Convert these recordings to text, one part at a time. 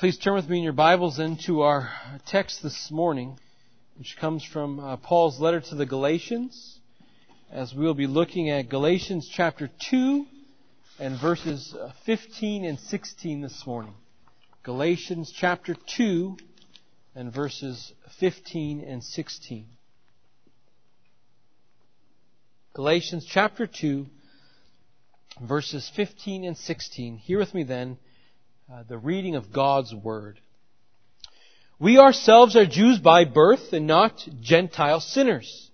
Please turn with me in your Bibles into our text this morning, which comes from uh, Paul's letter to the Galatians, as we'll be looking at Galatians chapter 2 and verses uh, 15 and 16 this morning. Galatians chapter 2 and verses 15 and 16. Galatians chapter 2, verses 15 and 16. Hear with me then uh, the reading of God's Word. We ourselves are Jews by birth and not Gentile sinners.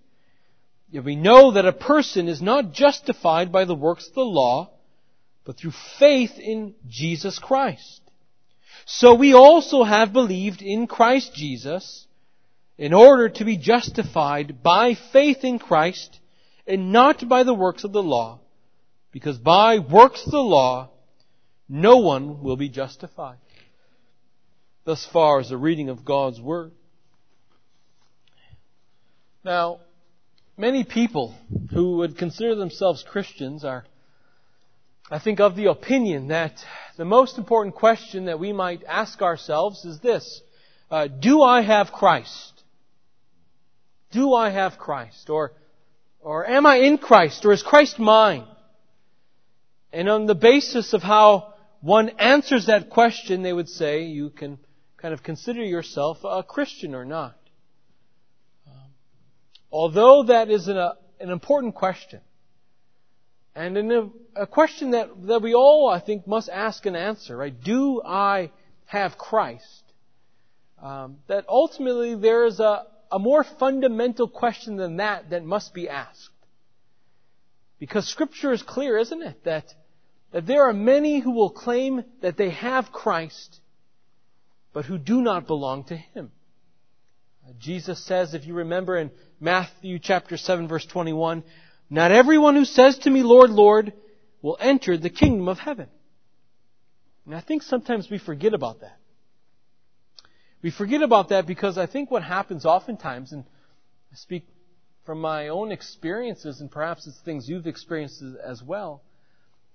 Yet we know that a person is not justified by the works of the law, but through faith in Jesus Christ. So we also have believed in Christ Jesus in order to be justified by faith in Christ and not by the works of the law, because by works of the law no one will be justified. Thus far as the reading of God's Word. Now, many people who would consider themselves Christians are, I think, of the opinion that the most important question that we might ask ourselves is this. Uh, do I have Christ? Do I have Christ? Or, or am I in Christ? Or is Christ mine? And on the basis of how one answers that question, they would say you can kind of consider yourself a Christian or not. Um, although that is an, an important question, and a, a question that, that we all, I think, must ask and answer, right? Do I have Christ? Um, that ultimately there is a, a more fundamental question than that that must be asked. Because Scripture is clear, isn't it? That that there are many who will claim that they have Christ, but who do not belong to Him. Uh, Jesus says, if you remember in Matthew chapter 7 verse 21, not everyone who says to me, Lord, Lord, will enter the kingdom of heaven. And I think sometimes we forget about that. We forget about that because I think what happens oftentimes, and I speak from my own experiences, and perhaps it's things you've experienced as well,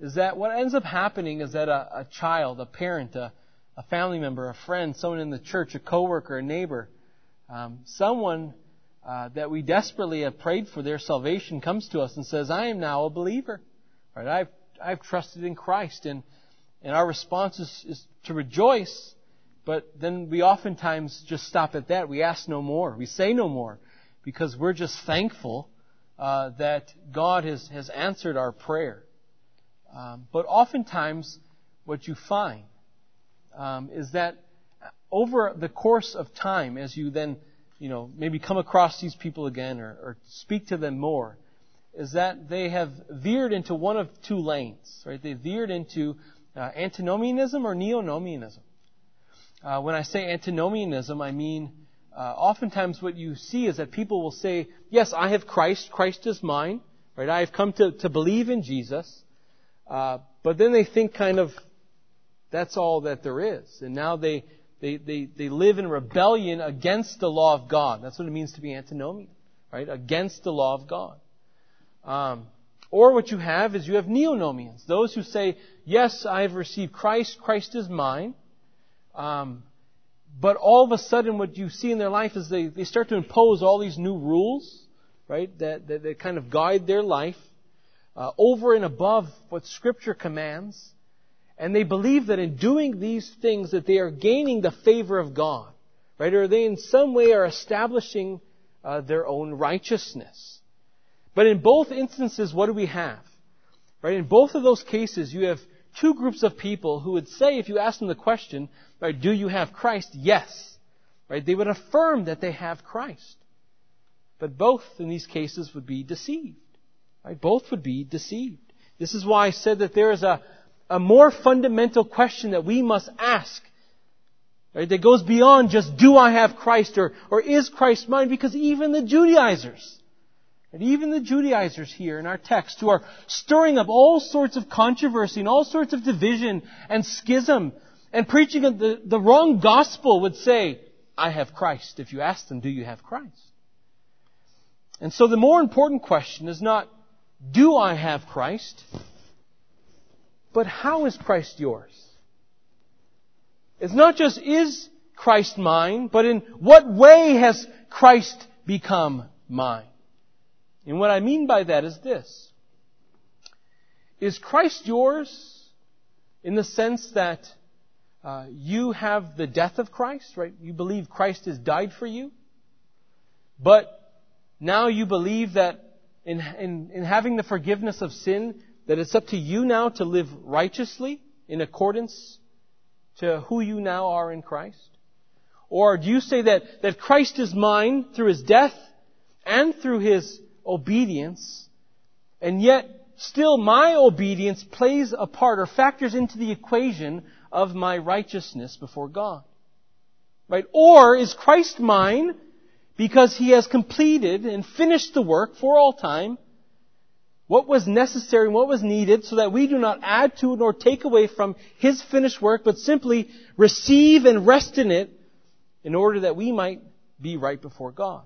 is that what ends up happening is that a, a child, a parent, a, a, family member, a friend, someone in the church, a coworker, a neighbor, um, someone uh, that we desperately have prayed for their salvation comes to us and says, "I am now a believer. Right? I've I've trusted in Christ." And and our response is, is to rejoice, but then we oftentimes just stop at that. We ask no more. We say no more because we're just thankful uh, that God has has answered our prayer. Um, but oftentimes, what you find um, is that over the course of time, as you then, you know, maybe come across these people again or, or speak to them more, is that they have veered into one of two lanes, right? They veered into uh, antinomianism or neonomianism. Uh, when I say antinomianism, I mean uh, oftentimes what you see is that people will say, "Yes, I have Christ. Christ is mine. Right? I have come to, to believe in Jesus." Uh, but then they think kind of that's all that there is. And now they, they, they, they live in rebellion against the law of God. That's what it means to be antinomian, right? Against the law of God. Um, or what you have is you have neonomians, those who say, yes, I have received Christ, Christ is mine. Um, but all of a sudden what you see in their life is they, they start to impose all these new rules, right, that, that, that kind of guide their life uh, over and above what Scripture commands, and they believe that in doing these things that they are gaining the favor of God, right? Or they in some way are establishing uh, their own righteousness. But in both instances, what do we have? Right? In both of those cases, you have two groups of people who would say, if you ask them the question, right, do you have Christ? Yes. Right? They would affirm that they have Christ. But both in these cases would be deceived. Right? Both would be deceived. This is why I said that there is a, a more fundamental question that we must ask. Right? That goes beyond just, do I have Christ or, or is Christ mine? Because even the Judaizers, and even the Judaizers here in our text who are stirring up all sorts of controversy and all sorts of division and schism and preaching the, the wrong gospel would say, I have Christ. If you ask them, do you have Christ? And so the more important question is not, do I have Christ? But how is Christ yours? It's not just is Christ mine, but in what way has Christ become mine? And what I mean by that is this. Is Christ yours in the sense that uh, you have the death of Christ, right? You believe Christ has died for you, but now you believe that in, in, in having the forgiveness of sin, that it's up to you now to live righteously in accordance to who you now are in Christ? Or do you say that, that Christ is mine through His death and through His obedience, and yet still my obedience plays a part or factors into the equation of my righteousness before God? Right? Or is Christ mine because He has completed and finished the work for all time what was necessary and what was needed so that we do not add to nor take away from His finished work, but simply receive and rest in it in order that we might be right before God.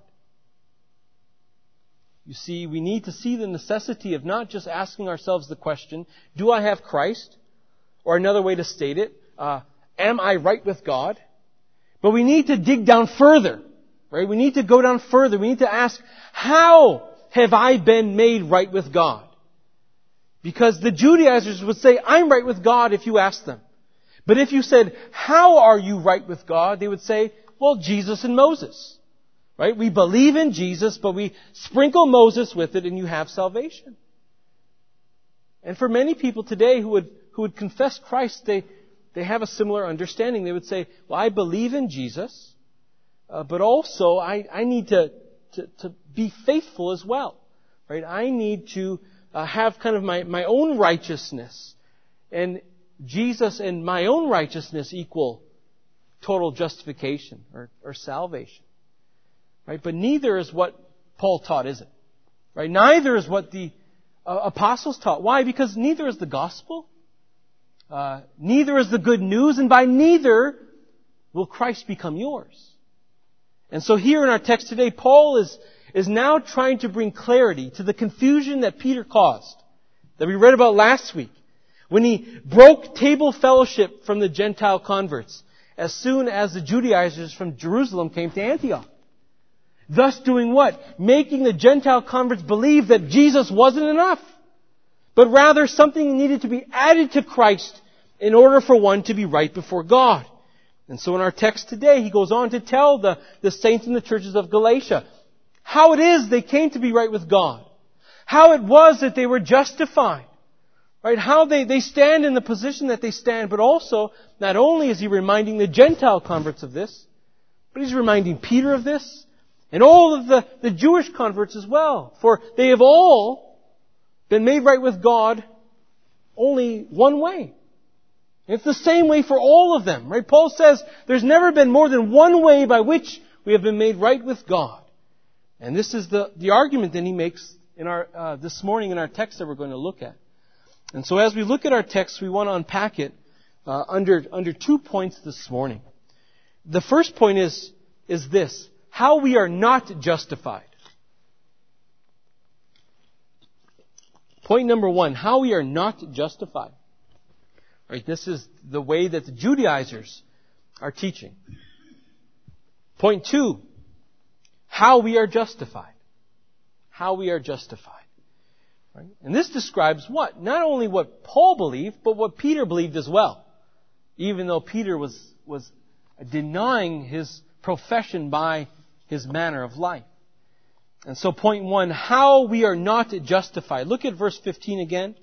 You see, we need to see the necessity of not just asking ourselves the question, do I have Christ? Or another way to state it, uh, am I right with God? But we need to dig down further, right? We need to go down further. We need to ask, how have I been made right with God? Because the Judaizers would say, I'm right with God if you ask them. But if you said, how are you right with God? They would say, well, Jesus and Moses. Right? We believe in Jesus, but we sprinkle Moses with it and you have salvation. And for many people today who would, who would confess Christ, they, they have a similar understanding. They would say, well, I believe in Jesus, uh, but also I, I need to, to, to be faithful as well. Right? I need to uh, have kind of my, my own righteousness. And Jesus and my own righteousness equal total justification or, or salvation. Right? But neither is what Paul taught, is it? Right? Neither is what the uh, apostles taught. Why? Because neither is the gospel. Uh, neither is the good news, and by neither will Christ become yours. And so here in our text today, Paul is, is now trying to bring clarity to the confusion that Peter caused, that we read about last week, when he broke table fellowship from the Gentile converts as soon as the Judaizers from Jerusalem came to Antioch. Thus doing what? Making the Gentile converts believe that Jesus wasn't enough, but rather something needed to be added to Christ in order for one to be right before God. And so in our text today, he goes on to tell the, the saints in the churches of Galatia how it is they came to be right with God. How it was that they were justified. Right? How they, they stand in the position that they stand, but also, not only is he reminding the Gentile converts of this, but he's reminding Peter of this, and all of the, the Jewish converts as well. For they have all been made right with God only one way. It's the same way for all of them, right? Paul says there's never been more than one way by which we have been made right with God. And this is the, the argument that he makes in our, uh, this morning in our text that we're going to look at. And so as we look at our text, we want to unpack it uh, under, under two points this morning. The first point is, is this, how we are not justified. Point number one, how we are not justified. Right? This is the way that the Judaizers are teaching. Point two, how we are justified. How we are justified. Right? And this describes what? Not only what Paul believed, but what Peter believed as well. Even though Peter was, was denying his profession by his manner of life. And so point one, how we are not justified. Look at verse 15 again.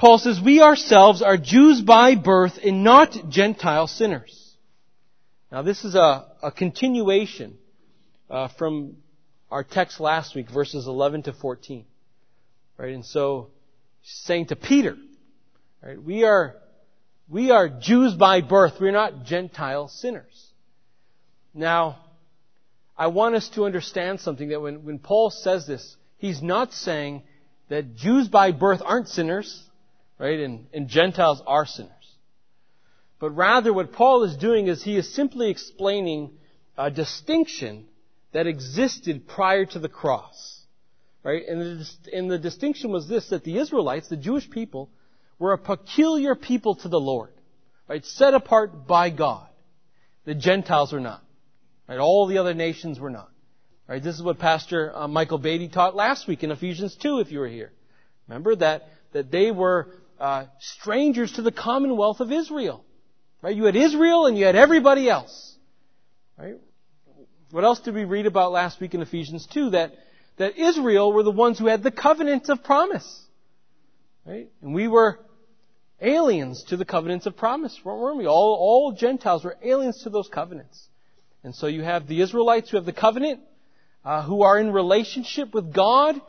Paul says, we ourselves are Jews by birth and not Gentile sinners. Now this is a, a continuation uh, from our text last week, verses 11 to 14. Right, and so saying to Peter, right, we are we are Jews by birth. We're not Gentile sinners. Now, I want us to understand something that when, when Paul says this, he's not saying that Jews by birth aren't sinners right? And, and Gentiles are sinners. But rather what Paul is doing is he is simply explaining a distinction that existed prior to the cross. Right? And the, and the distinction was this, that the Israelites, the Jewish people, were a peculiar people to the Lord. right? Set apart by God. The Gentiles were not. Right? All the other nations were not. Right? This is what Pastor uh, Michael Beatty taught last week in Ephesians 2 if you were here. Remember that, that they were uh, strangers to the commonwealth of Israel. Right? You had Israel and you had everybody else. Right? What else did we read about last week in Ephesians 2? That, that Israel were the ones who had the covenant of promise. Right? And we were aliens to the covenants of promise, weren't we? All, all Gentiles were aliens to those covenants. And so you have the Israelites who have the covenant, uh, who are in relationship with God,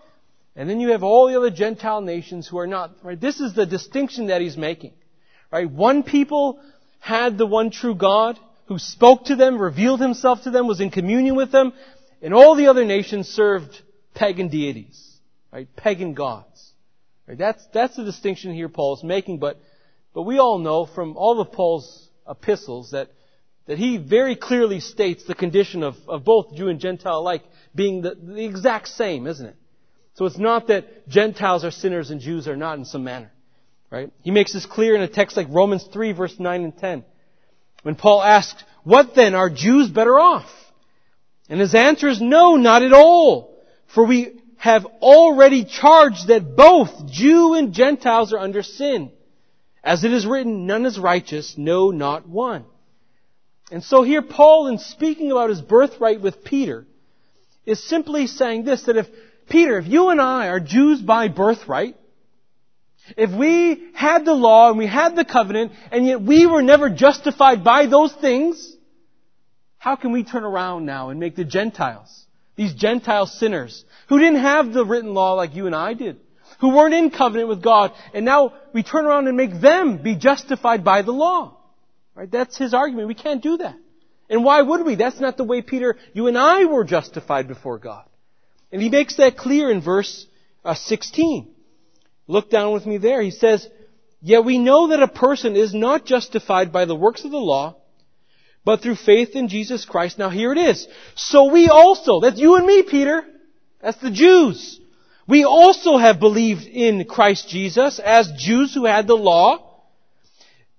and then you have all the other Gentile nations who are not. Right? This is the distinction that he's making. Right? One people had the one true God who spoke to them, revealed himself to them, was in communion with them, and all the other nations served pagan deities, right? Pagan gods. Right? That's, that's the distinction here Paul is making, but, but we all know from all of Paul's epistles that, that he very clearly states the condition of, of both Jew and Gentile alike being the, the exact same, isn't it? So it's not that Gentiles are sinners and Jews are not in some manner. Right? He makes this clear in a text like Romans 3 verse 9 and 10. When Paul asks, what then, are Jews better off? And his answer is no, not at all. For we have already charged that both Jew and Gentiles are under sin. As it is written, none is righteous, no, not one. And so here Paul, in speaking about his birthright with Peter, is simply saying this, that if, Peter, if you and I are Jews by birthright, if we had the law and we had the covenant, and yet we were never justified by those things, how can we turn around now and make the Gentiles these Gentile sinners who didn't have the written law like you and I did, who weren't in covenant with God, and now we turn around and make them be justified by the law. Right? That's his argument. We can't do that. And why would we? That's not the way Peter, you and I were justified before God. And he makes that clear in verse uh, 16. Look down with me there. He says, Yet we know that a person is not justified by the works of the law, but through faith in Jesus Christ. Now here it is. So we also, that's you and me, Peter. That's the Jews. We also have believed in Christ Jesus as Jews who had the law.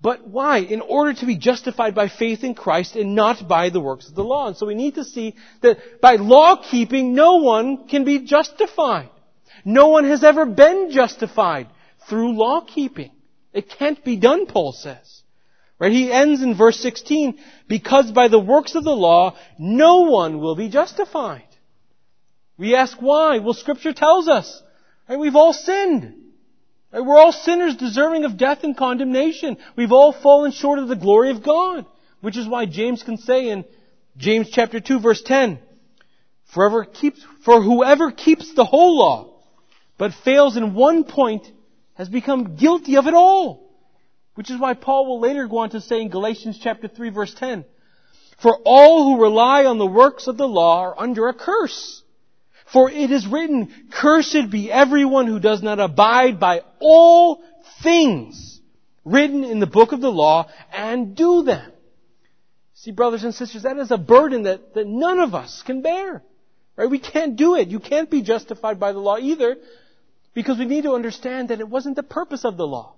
But why? In order to be justified by faith in Christ and not by the works of the law. And so we need to see that by law keeping, no one can be justified. No one has ever been justified through law keeping. It can't be done, Paul says. Right? He ends in verse 16, because by the works of the law, no one will be justified. We ask why? Well, scripture tells us. Right? We've all sinned. Right? We're all sinners deserving of death and condemnation. We've all fallen short of the glory of God. Which is why James can say in James chapter 2 verse 10, Forever keeps, for whoever keeps the whole law, but fails in one point, has become guilty of it all. Which is why Paul will later go on to say in Galatians chapter 3 verse 10, For all who rely on the works of the law are under a curse. For it is written, Cursed be everyone who does not abide by all things written in the book of the law and do them. See, brothers and sisters, that is a burden that, that none of us can bear. Right? We can't do it. You can't be justified by the law either because we need to understand that it wasn't the purpose of the law.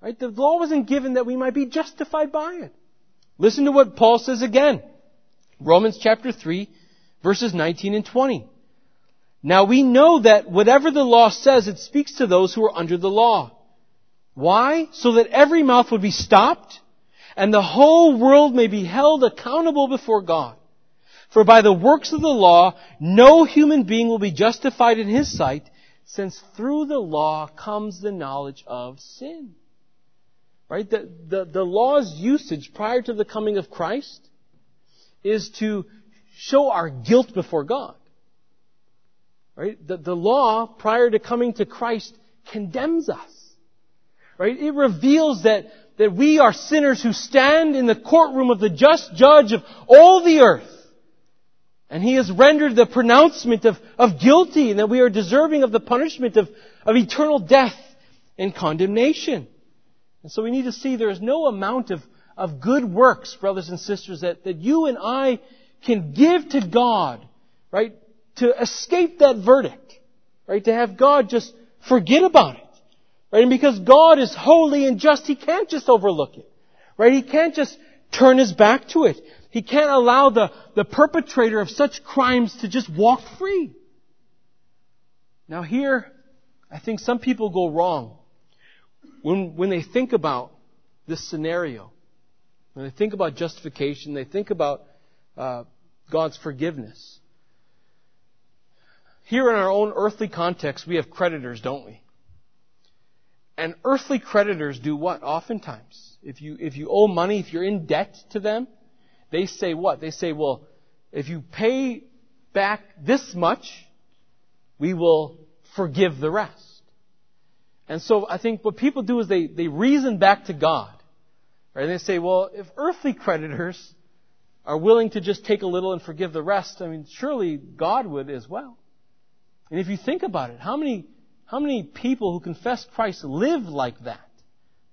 Right? The law wasn't given that we might be justified by it. Listen to what Paul says again. Romans chapter 3, verses 19 and 20. Now we know that whatever the law says, it speaks to those who are under the law. Why? So that every mouth would be stopped and the whole world may be held accountable before God. For by the works of the law, no human being will be justified in his sight, since through the law comes the knowledge of sin. Right? The, the, the law's usage prior to the coming of Christ is to show our guilt before God. Right? The, the law prior to coming to Christ condemns us. Right? It reveals that, that we are sinners who stand in the courtroom of the just judge of all the earth. And he has rendered the pronouncement of, of guilty and that we are deserving of the punishment of, of eternal death and condemnation. And so we need to see there is no amount of, of good works, brothers and sisters, that, that you and I can give to God, right, to escape that verdict, right, to have God just forget about it, right, and because God is holy and just, He can't just overlook it, Right? He can't just turn his back to it. He can't allow the, the perpetrator of such crimes to just walk free. Now here, I think some people go wrong when, when they think about this scenario. When they think about justification, they think about uh, God's forgiveness. Here in our own earthly context, we have creditors, don't we? And earthly creditors do what? Oftentimes. If you, if you owe money, if you're in debt to them, they say what? They say, well, if you pay back this much, we will forgive the rest. And so I think what people do is they, they reason back to God. Right? And they say, well, if earthly creditors are willing to just take a little and forgive the rest, I mean, surely God would as well. And if you think about it, how many, how many people who confess Christ live like that?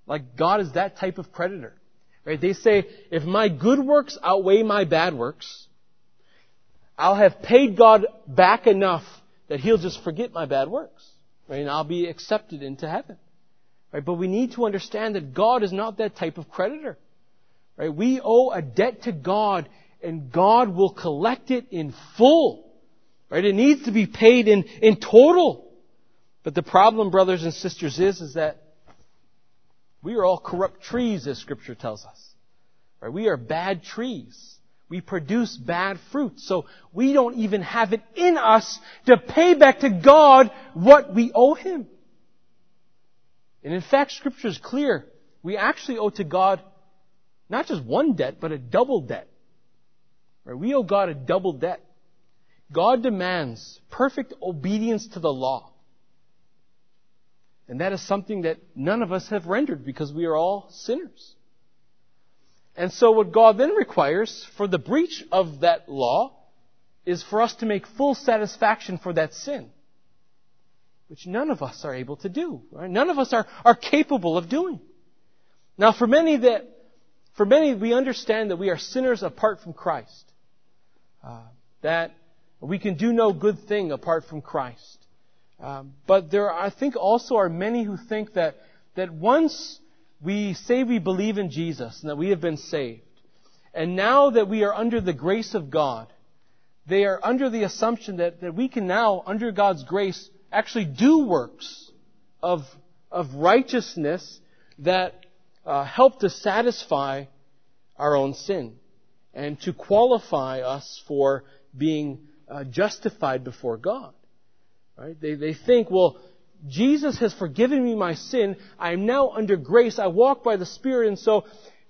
Like God is that type of creditor. Right? They say, if my good works outweigh my bad works, I'll have paid God back enough that He'll just forget my bad works. Right? And I'll be accepted into heaven. Right? But we need to understand that God is not that type of creditor. Right? We owe a debt to God and God will collect it in full. Right? It needs to be paid in, in total. But the problem, brothers and sisters, is, is that we are all corrupt trees, as scripture tells us. Right? We are bad trees. We produce bad fruit. So we don't even have it in us to pay back to God what we owe Him. And in fact, scripture is clear. We actually owe to God not just one debt, but a double debt. Right? We owe God a double debt. God demands perfect obedience to the law. And that is something that none of us have rendered because we are all sinners. And so what God then requires for the breach of that law is for us to make full satisfaction for that sin. Which none of us are able to do. Right? None of us are, are capable of doing. Now for many that, for many we understand that we are sinners apart from Christ. Uh, that we can do no good thing apart from Christ. Um, but there, are, I think, also are many who think that that once we say we believe in Jesus and that we have been saved, and now that we are under the grace of God, they are under the assumption that, that we can now, under God's grace, actually do works of, of righteousness that uh, help to satisfy our own sin and to qualify us for being uh, justified before God. Right? They, they think, well, Jesus has forgiven me my sin. I am now under grace. I walk by the Spirit, and so,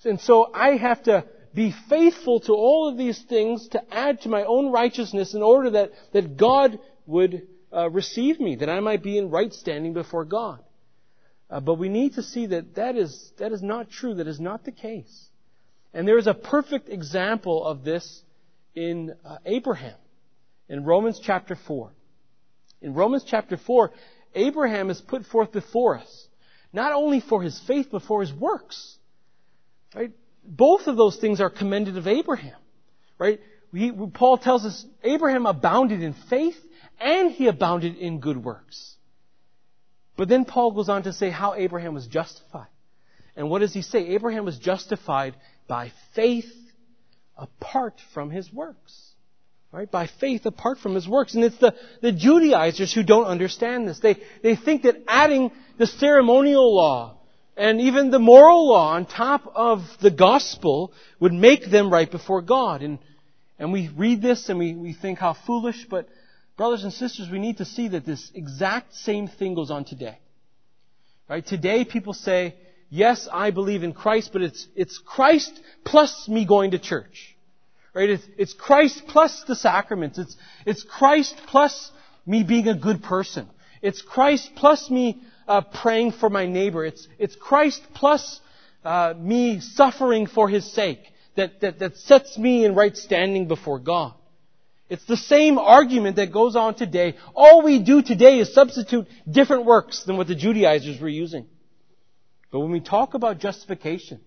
and so I have to be faithful to all of these things to add to my own righteousness in order that, that God would uh, receive me, that I might be in right standing before God. Uh, but we need to see that that is, that is not true. That is not the case. And there is a perfect example of this in uh, Abraham in Romans chapter 4. In Romans chapter 4, Abraham is put forth before us, not only for his faith, but for his works. Right? Both of those things are commended of Abraham. Right? Paul tells us Abraham abounded in faith and he abounded in good works. But then Paul goes on to say how Abraham was justified. And what does he say? Abraham was justified by faith apart from his works. Right? By faith apart from his works. And it's the, the Judaizers who don't understand this. They, they think that adding the ceremonial law and even the moral law on top of the gospel would make them right before God. And, and we read this and we, we think how foolish, but brothers and sisters, we need to see that this exact same thing goes on today. Right? Today people say, yes, I believe in Christ, but it's, it's Christ plus me going to church. Right? It's, it's Christ plus the sacraments. It's, it's Christ plus me being a good person. It's Christ plus me uh, praying for my neighbor. It's, it's Christ plus uh, me suffering for His sake that, that, that sets me in right standing before God. It's the same argument that goes on today. All we do today is substitute different works than what the Judaizers were using. But when we talk about justification,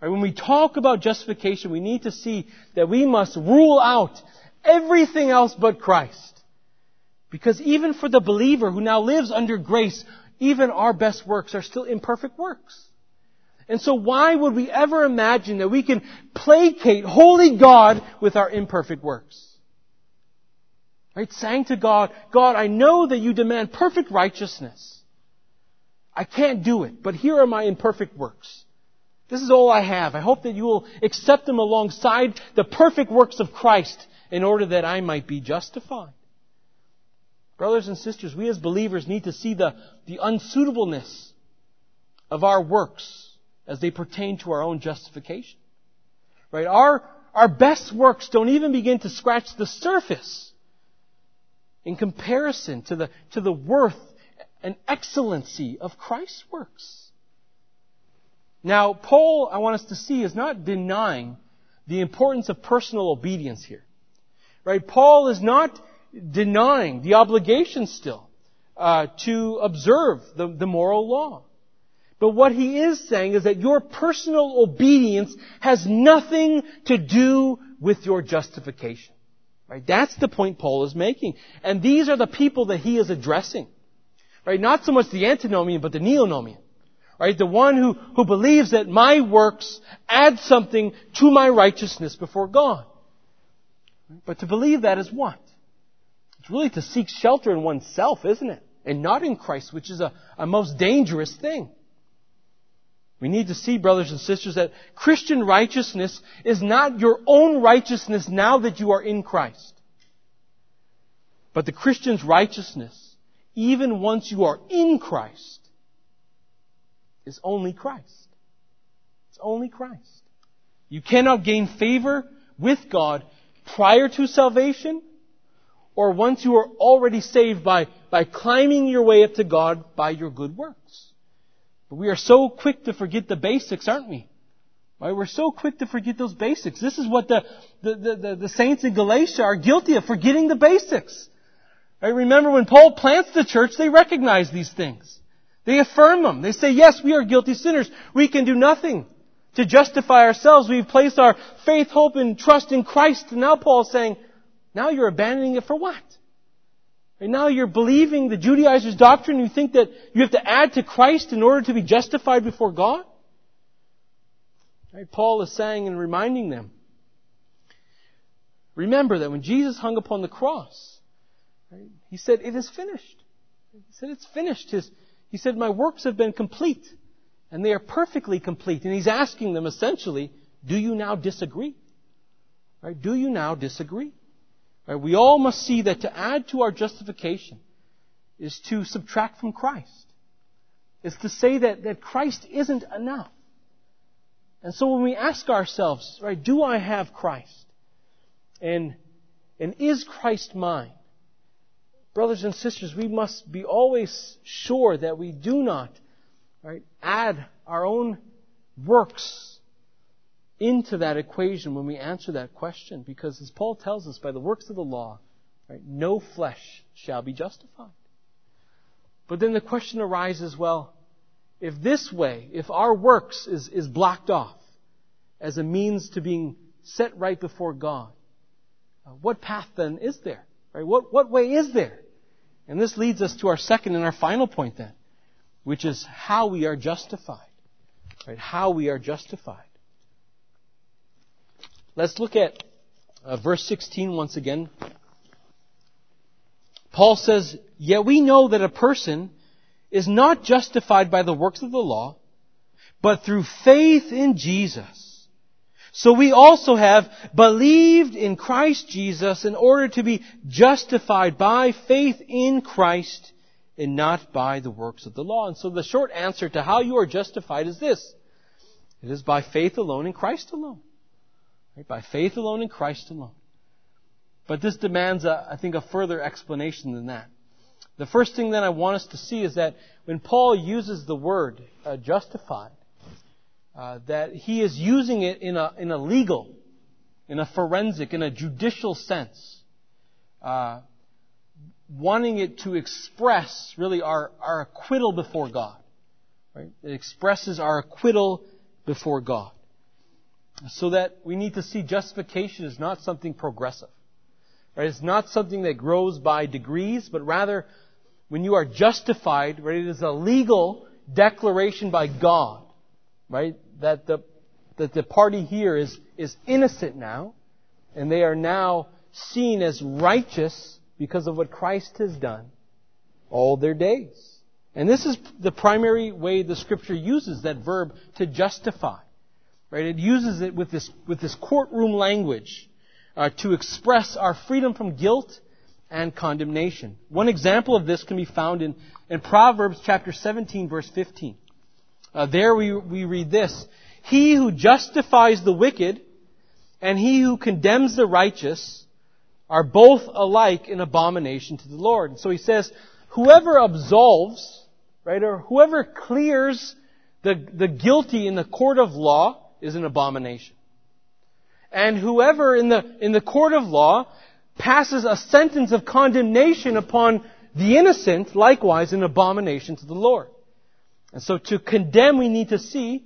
Right, when we talk about justification, we need to see that we must rule out everything else but Christ. Because even for the believer who now lives under grace, even our best works are still imperfect works. And so why would we ever imagine that we can placate holy God with our imperfect works? Right? Saying to God, God, I know that you demand perfect righteousness. I can't do it, but here are my imperfect works. This is all I have. I hope that you will accept them alongside the perfect works of Christ in order that I might be justified. Brothers and sisters, we as believers need to see the, the unsuitableness of our works as they pertain to our own justification. Right? Our, our best works don't even begin to scratch the surface in comparison to the, to the worth and excellency of Christ's works. Now, Paul, I want us to see, is not denying the importance of personal obedience here. Right? Paul is not denying the obligation still uh, to observe the, the moral law. But what he is saying is that your personal obedience has nothing to do with your justification. Right? That's the point Paul is making. And these are the people that he is addressing. Right? Not so much the antinomian, but the neonomian. Right? The one who, who believes that my works add something to my righteousness before God. But to believe that is what? It's really to seek shelter in oneself, isn't it? And not in Christ, which is a, a most dangerous thing. We need to see, brothers and sisters, that Christian righteousness is not your own righteousness now that you are in Christ. But the Christian's righteousness, even once you are in Christ, is only Christ. It's only Christ. You cannot gain favor with God prior to salvation or once you are already saved by, by climbing your way up to God by your good works. But we are so quick to forget the basics, aren't we? Right? We're so quick to forget those basics. This is what the, the, the, the saints in Galatia are guilty of, forgetting the basics. Right? Remember when Paul plants the church, they recognize these things. They affirm them. They say, yes, we are guilty sinners. We can do nothing to justify ourselves. We've placed our faith, hope, and trust in Christ. And now Paul's saying, now you're abandoning it for what? And now you're believing the Judaizers' doctrine. You think that you have to add to Christ in order to be justified before God? Right? Paul is saying and reminding them. Remember that when Jesus hung upon the cross, right, he said, it is finished. He said, it's finished. His, he said, My works have been complete, and they are perfectly complete. And he's asking them essentially, Do you now disagree? Right? Do you now disagree? Right? We all must see that to add to our justification is to subtract from Christ. It's to say that, that Christ isn't enough. And so when we ask ourselves, right, do I have Christ? And, and is Christ mine? Brothers and sisters, we must be always sure that we do not right, add our own works into that equation when we answer that question. Because as Paul tells us, by the works of the law, right, no flesh shall be justified. But then the question arises, well, if this way, if our works is, is blocked off as a means to being set right before God, uh, what path then is there? Right? What, what way is there? And this leads us to our second and our final point then, which is how we are justified. Right? How we are justified. Let's look at uh, verse 16 once again. Paul says, Yet we know that a person is not justified by the works of the law, but through faith in Jesus. So we also have believed in Christ Jesus in order to be justified by faith in Christ and not by the works of the law. And so the short answer to how you are justified is this. It is by faith alone in Christ alone. Right? By faith alone in Christ alone. But this demands, a, I think, a further explanation than that. The first thing that I want us to see is that when Paul uses the word uh, justified, uh, that he is using it in a, in a legal, in a forensic, in a judicial sense, uh, wanting it to express really our, our acquittal before God. Right? It expresses our acquittal before God. So that we need to see justification is not something progressive. Right? It's not something that grows by degrees, but rather when you are justified, right, it is a legal declaration by God right? That the, that the party here is, is innocent now, and they are now seen as righteous because of what Christ has done all their days. And this is the primary way the scripture uses that verb to justify. Right? It uses it with this, with this courtroom language uh, to express our freedom from guilt and condemnation. One example of this can be found in, in Proverbs chapter 17 verse 15. Uh, there we, we read this, He who justifies the wicked and he who condemns the righteous are both alike an abomination to the Lord. So he says, whoever absolves, right, or whoever clears the, the guilty in the court of law is an abomination. And whoever in the, in the court of law passes a sentence of condemnation upon the innocent, likewise an abomination to the Lord. And so to condemn, we need to see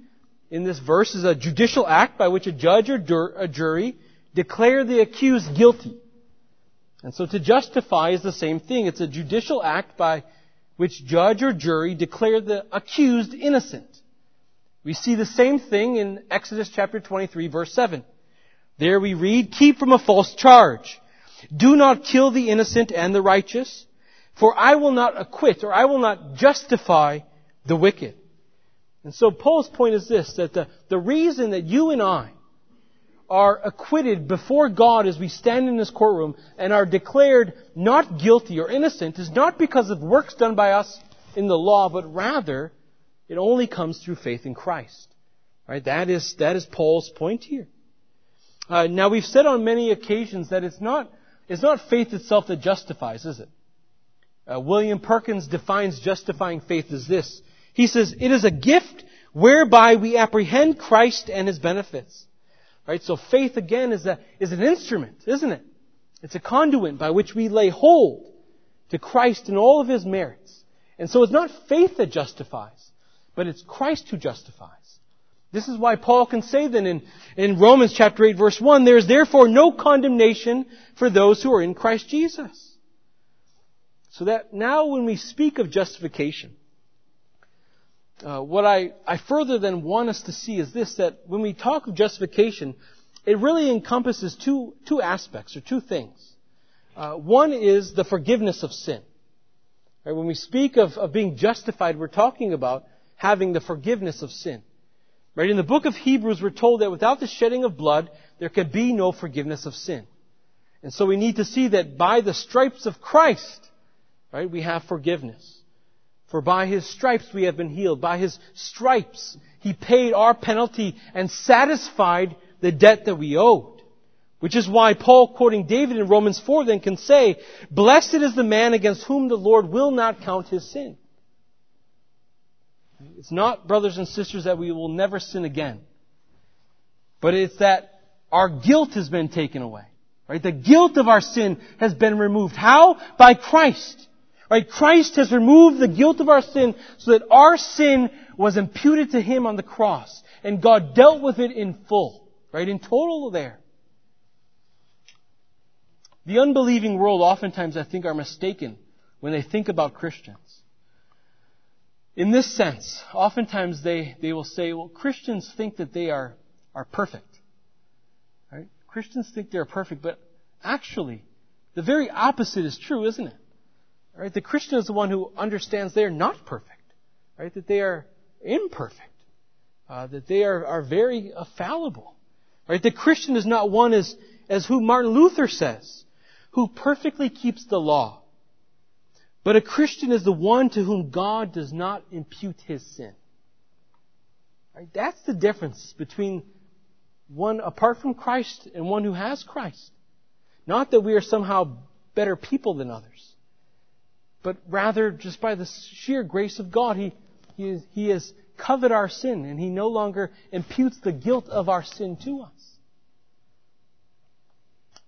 in this verse is a judicial act by which a judge or a jury declare the accused guilty. And so to justify is the same thing. It's a judicial act by which judge or jury declare the accused innocent. We see the same thing in Exodus chapter 23 verse 7. There we read, keep from a false charge. Do not kill the innocent and the righteous, for I will not acquit or I will not justify the wicked. And so Paul's point is this, that the, the reason that you and I are acquitted before God as we stand in this courtroom and are declared not guilty or innocent is not because of works done by us in the law, but rather it only comes through faith in Christ. Right? That is, that is Paul's point here. Uh, now we've said on many occasions that it's not, it's not faith itself that justifies, is it? Uh, William Perkins defines justifying faith as this. He says, it is a gift whereby we apprehend Christ and His benefits. Right? So faith again is a, is an instrument, isn't it? It's a conduit by which we lay hold to Christ and all of His merits. And so it's not faith that justifies, but it's Christ who justifies. This is why Paul can say then in, in Romans chapter 8 verse 1, there is therefore no condemnation for those who are in Christ Jesus. So that now when we speak of justification, uh, what I, I further then want us to see is this, that when we talk of justification, it really encompasses two, two aspects or two things. Uh, one is the forgiveness of sin. Right? When we speak of, of being justified, we're talking about having the forgiveness of sin. Right? In the book of Hebrews, we're told that without the shedding of blood, there can be no forgiveness of sin. And so we need to see that by the stripes of Christ, right, we have forgiveness. For by his stripes we have been healed. By his stripes he paid our penalty and satisfied the debt that we owed. Which is why Paul, quoting David in Romans 4, then can say, Blessed is the man against whom the Lord will not count his sin. It's not, brothers and sisters, that we will never sin again. But it's that our guilt has been taken away. Right? The guilt of our sin has been removed. How? By Christ. Right? Christ has removed the guilt of our sin so that our sin was imputed to Him on the cross. And God dealt with it in full. Right? In total there. The unbelieving world oftentimes I think are mistaken when they think about Christians. In this sense, oftentimes they, they will say, well, Christians think that they are, are perfect. Right? Christians think they're perfect, but actually, the very opposite is true, isn't it? Right? The Christian is the one who understands they are not perfect, right? That they are imperfect, uh, that they are, are very fallible. Right? The Christian is not one as, as who Martin Luther says, who perfectly keeps the law. But a Christian is the one to whom God does not impute his sin. Right? That's the difference between one apart from Christ and one who has Christ. Not that we are somehow better people than others but rather just by the sheer grace of God, He, he, he has covered our sin and He no longer imputes the guilt of our sin to us.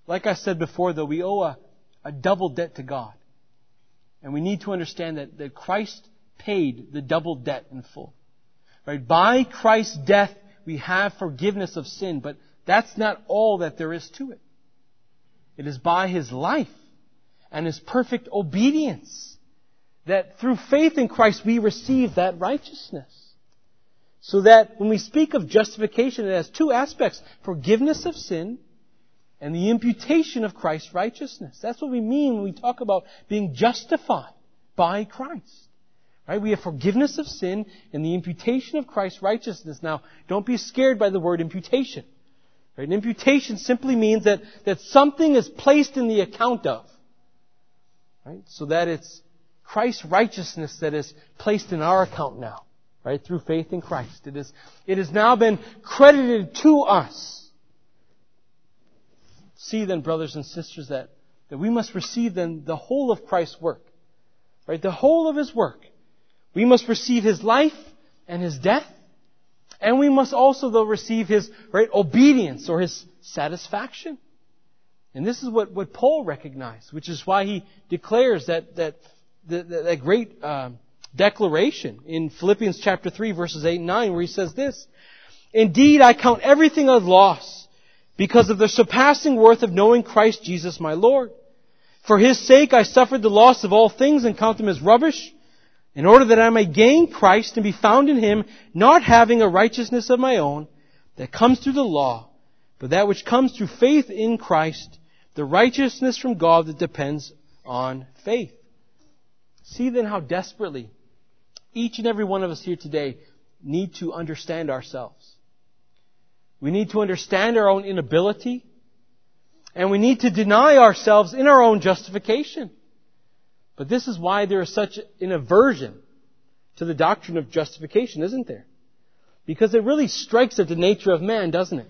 Like I said before, though, we owe a, a double debt to God. And we need to understand that, that Christ paid the double debt in full. Right? By Christ's death, we have forgiveness of sin, but that's not all that there is to it. It is by His life and His perfect obedience. That through faith in Christ we receive that righteousness. So that when we speak of justification, it has two aspects. Forgiveness of sin and the imputation of Christ's righteousness. That's what we mean when we talk about being justified by Christ. Right? We have forgiveness of sin and the imputation of Christ's righteousness. Now, don't be scared by the word imputation. Right? An imputation simply means that, that something is placed in the account of. Right? So that it's Christ's righteousness that is placed in our account now. Right? Through faith in Christ. It is, it has now been credited to us. See then, brothers and sisters, that, that we must receive then the whole of Christ's work. Right? The whole of His work. We must receive His life and His death. And we must also, though, receive His, right, obedience or His satisfaction. And this is what, what Paul recognized, which is why he declares that, that, that, that great uh, declaration in Philippians chapter 3 verses 8 and 9 where he says this, Indeed, I count everything as loss because of the surpassing worth of knowing Christ Jesus my Lord. For His sake I suffered the loss of all things and count them as rubbish in order that I may gain Christ and be found in Him, not having a righteousness of my own that comes through the law, but that which comes through faith in Christ, the righteousness from God that depends on faith. See then how desperately each and every one of us here today need to understand ourselves. We need to understand our own inability, and we need to deny ourselves in our own justification. But this is why there is such an aversion to the doctrine of justification, isn't there? Because it really strikes at the nature of man, doesn't it?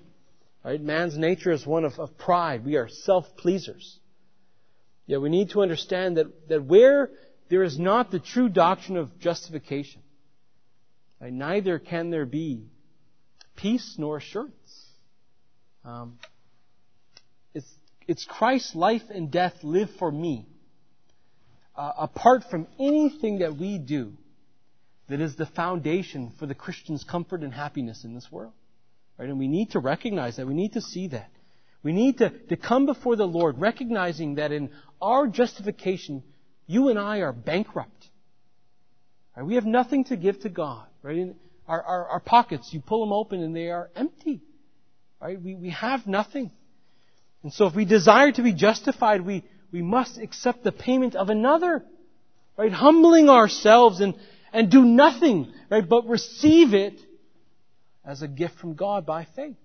Right? Man's nature is one of, of pride. We are self-pleasers. Yet we need to understand that, that where there is not the true doctrine of justification, right, neither can there be peace nor assurance. Um, it's, it's Christ's life and death live for me uh, apart from anything that we do that is the foundation for the Christian's comfort and happiness in this world. Right? And we need to recognize that. We need to see that. We need to, to come before the Lord recognizing that in our justification, you and I are bankrupt. Right? We have nothing to give to God. Right? In our, our, our pockets, you pull them open and they are empty. Right? We, we have nothing. And so if we desire to be justified, we, we must accept the payment of another. Right? Humbling ourselves and, and do nothing, right? But receive it as a gift from God by faith.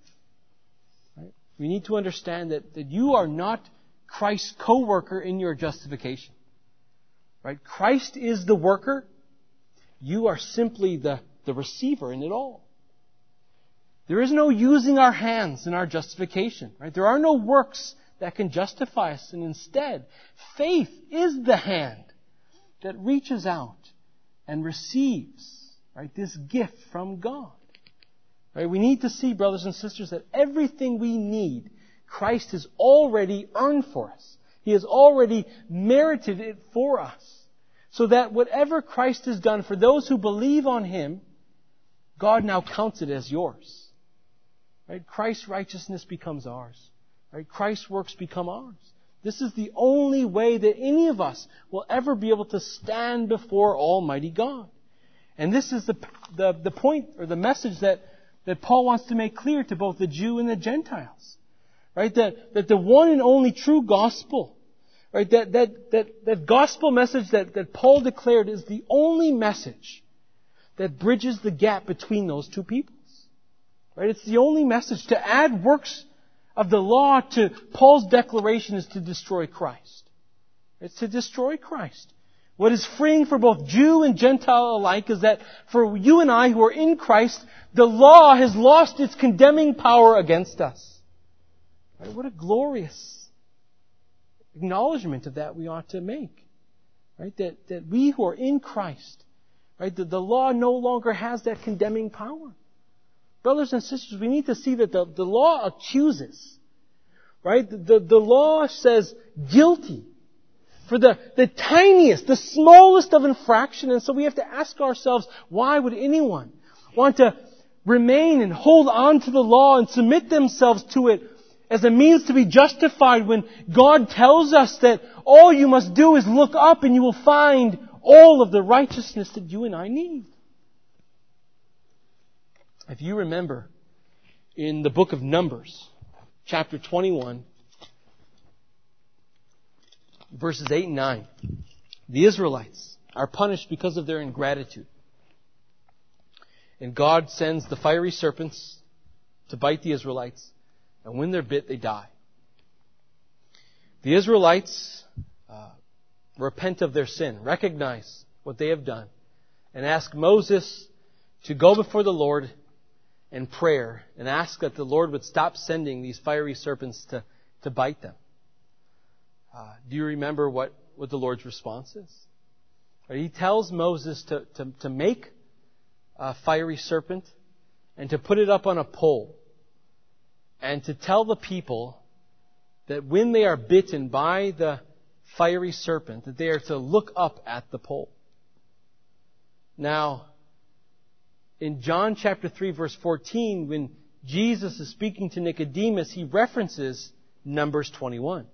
Right? We need to understand that, that you are not Christ's co-worker in your justification. Right? Christ is the worker. You are simply the, the receiver in it all. There is no using our hands in our justification. Right? There are no works that can justify us. And instead, faith is the hand that reaches out and receives, right, this gift from God. Right? We need to see, brothers and sisters, that everything we need, Christ has already earned for us. He has already merited it for us. So that whatever Christ has done for those who believe on Him, God now counts it as yours. Right? Christ's righteousness becomes ours. Right? Christ's works become ours. This is the only way that any of us will ever be able to stand before Almighty God. And this is the, the, the point or the message that, that Paul wants to make clear to both the Jew and the Gentiles. Right? That, that the one and only true gospel, right? That, that, that, that gospel message that, that Paul declared is the only message that bridges the gap between those two peoples. Right? It's the only message. To add works of the law to Paul's declaration is to destroy Christ. It's to destroy Christ. What is freeing for both Jew and Gentile alike is that for you and I who are in Christ, the law has lost its condemning power against us. Right? What a glorious acknowledgement of that we ought to make. Right? That, that we who are in Christ, right, the law no longer has that condemning power. Brothers and sisters, we need to see that the, the law accuses. Right? The, the, the law says guilty for the, the tiniest, the smallest of infraction. And so we have to ask ourselves, why would anyone want to remain and hold on to the law and submit themselves to it as a means to be justified when God tells us that all you must do is look up and you will find all of the righteousness that you and I need. If you remember in the book of Numbers, chapter 21, verses 8 and 9, the Israelites are punished because of their ingratitude. And God sends the fiery serpents to bite the Israelites, and when they're bit, they die. The Israelites uh, repent of their sin, recognize what they have done, and ask Moses to go before the Lord in prayer and ask that the Lord would stop sending these fiery serpents to, to bite them. Uh, do you remember what, what the Lord's response is? He tells Moses to, to, to make a fiery serpent and to put it up on a pole and to tell the people that when they are bitten by the fiery serpent, that they are to look up at the pole. Now, in John chapter 3 verse 14, when Jesus is speaking to Nicodemus, he references Numbers 21.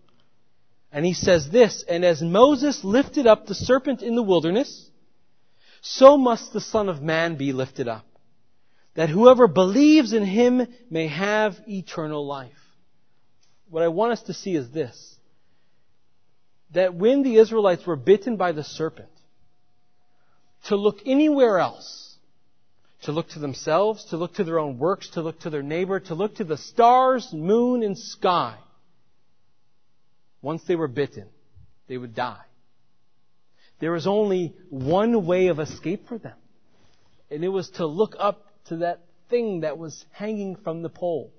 And he says this, And as Moses lifted up the serpent in the wilderness, so must the Son of Man be lifted up, that whoever believes in him may have eternal life. What I want us to see is this, that when the Israelites were bitten by the serpent, to look anywhere else, to look to themselves, to look to their own works, to look to their neighbor, to look to the stars, moon, and sky, once they were bitten, they would die. There was only one way of escape for them. And it was to look up to that thing that was hanging from the pole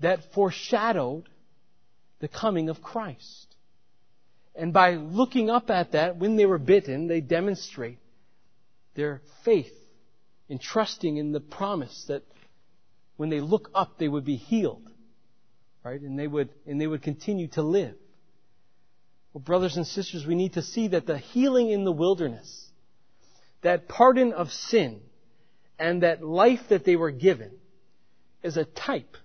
that foreshadowed the coming of Christ. And by looking up at that, when they were bitten, they demonstrate their faith in trusting in the promise that when they look up, they would be healed. Right? And they would, and they would continue to live. Well, brothers and sisters, we need to see that the healing in the wilderness, that pardon of sin, and that life that they were given is a type.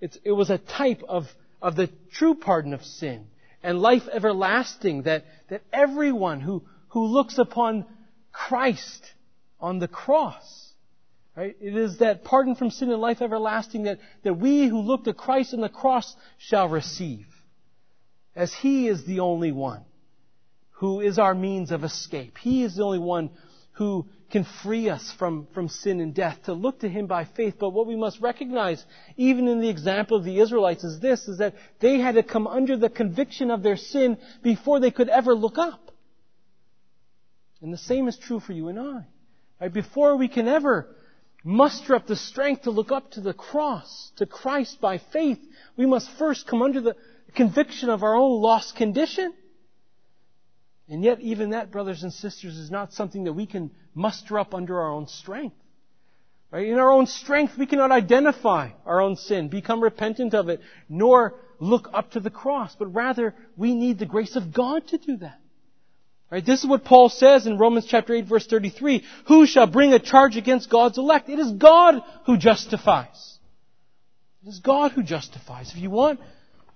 It's, it was a type of, of the true pardon of sin and life everlasting that, that everyone who, who looks upon Christ on the cross, right? It is that pardon from sin and life everlasting that, that we who look to Christ on the cross shall receive as He is the only one who is our means of escape. He is the only one who can free us from, from sin and death, to look to Him by faith. But what we must recognize, even in the example of the Israelites, is this, is that they had to come under the conviction of their sin before they could ever look up. And the same is true for you and I. Right? Before we can ever muster up the strength to look up to the cross, to Christ by faith, we must first come under the, conviction of our own lost condition. And yet, even that, brothers and sisters, is not something that we can muster up under our own strength. Right? In our own strength, we cannot identify our own sin, become repentant of it, nor look up to the cross. But rather, we need the grace of God to do that. Right? This is what Paul says in Romans chapter 8 verse 33. Who shall bring a charge against God's elect? It is God who justifies. It is God who justifies. If you want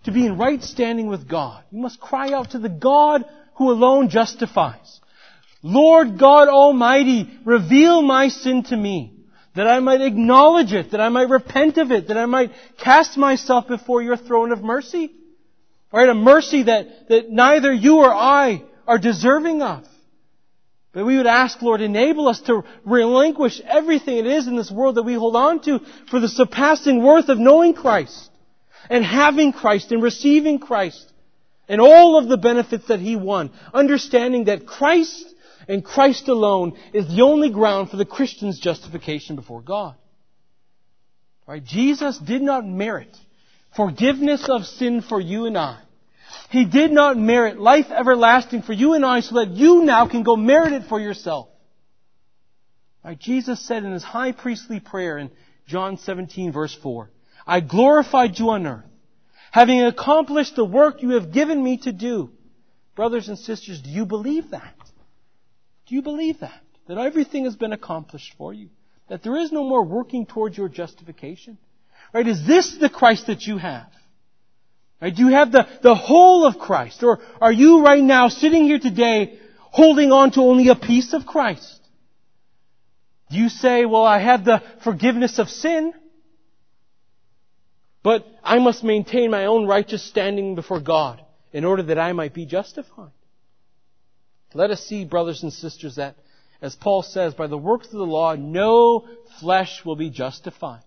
to be in right standing with God. You must cry out to the God who alone justifies. Lord God Almighty, reveal my sin to me, that I might acknowledge it, that I might repent of it, that I might cast myself before your throne of mercy. Right? A mercy that, that neither you or I are deserving of. But we would ask, Lord, enable us to relinquish everything it is in this world that we hold on to for the surpassing worth of knowing Christ and having Christ and receiving Christ and all of the benefits that He won, understanding that Christ and Christ alone is the only ground for the Christian's justification before God. Right? Jesus did not merit forgiveness of sin for you and I. He did not merit life everlasting for you and I so that you now can go merit it for yourself. Right? Jesus said in his high priestly prayer in John 17 verse 4, I glorified you on earth, having accomplished the work you have given me to do. Brothers and sisters, do you believe that? Do you believe that? That everything has been accomplished for you? That there is no more working towards your justification? Right? Is this the Christ that you have? Right? Do you have the, the whole of Christ? Or are you right now sitting here today holding on to only a piece of Christ? Do you say, well, I have the forgiveness of sin, but I must maintain my own righteous standing before God in order that I might be justified? Let us see, brothers and sisters, that, as Paul says, by the works of the law, no flesh will be justified.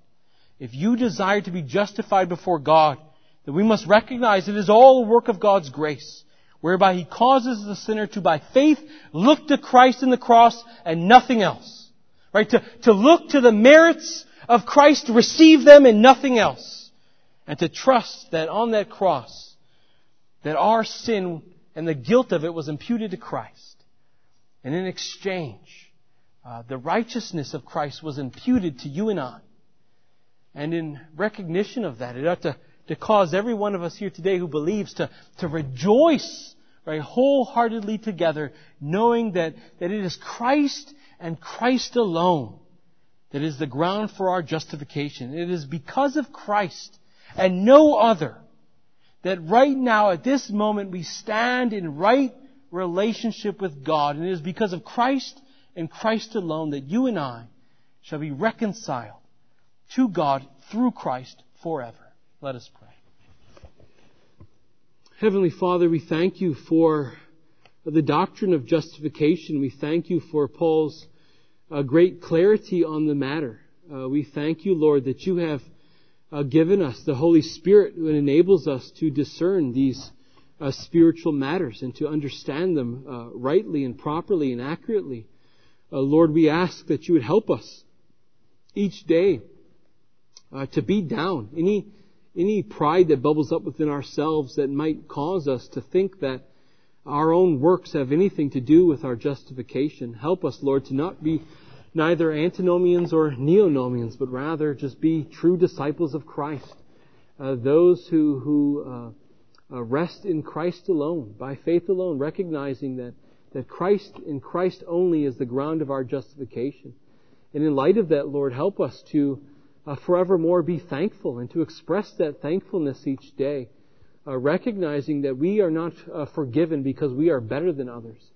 If you desire to be justified before God, then we must recognize it is all a work of God's grace, whereby He causes the sinner to, by faith, look to Christ in the cross and nothing else. Right? To, to look to the merits of Christ, receive them and nothing else. And to trust that on that cross, that our sin and the guilt of it was imputed to Christ. And in exchange, uh, the righteousness of Christ was imputed to you and I. And in recognition of that, it ought to, to cause every one of us here today who believes to, to rejoice right, wholeheartedly together, knowing that, that it is Christ and Christ alone that is the ground for our justification. It is because of Christ and no other that right now, at this moment, we stand in right relationship with God. And it is because of Christ and Christ alone that you and I shall be reconciled to God through Christ forever. Let us pray. Heavenly Father, we thank you for the doctrine of justification. We thank you for Paul's uh, great clarity on the matter. Uh, we thank you, Lord, that you have uh, given us the Holy Spirit who enables us to discern these uh, spiritual matters and to understand them uh, rightly and properly and accurately. Uh, Lord, we ask that you would help us each day to be down any any pride that bubbles up within ourselves that might cause us to think that our own works have anything to do with our justification. Help us, Lord, to not be neither antinomians or neonomians, but rather just be true disciples of Christ. Uh, those who, who uh, uh, rest in Christ alone, by faith alone, recognizing that, that Christ in Christ only is the ground of our justification. And in light of that, Lord, help us to uh, forevermore be thankful and to express that thankfulness each day, uh, recognizing that we are not uh, forgiven because we are better than others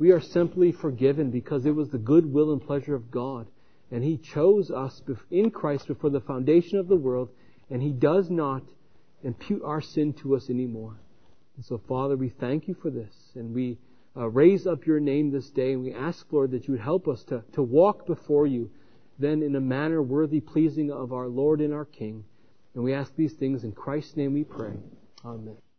we are simply forgiven because it was the good will and pleasure of God. And He chose us in Christ before the foundation of the world, and He does not impute our sin to us anymore. And so, Father, we thank you for this, and we uh, raise up your name this day, and we ask, Lord, that you would help us to, to walk before you then in a manner worthy, pleasing of our Lord and our King. And we ask these things in Christ's name we pray. Amen.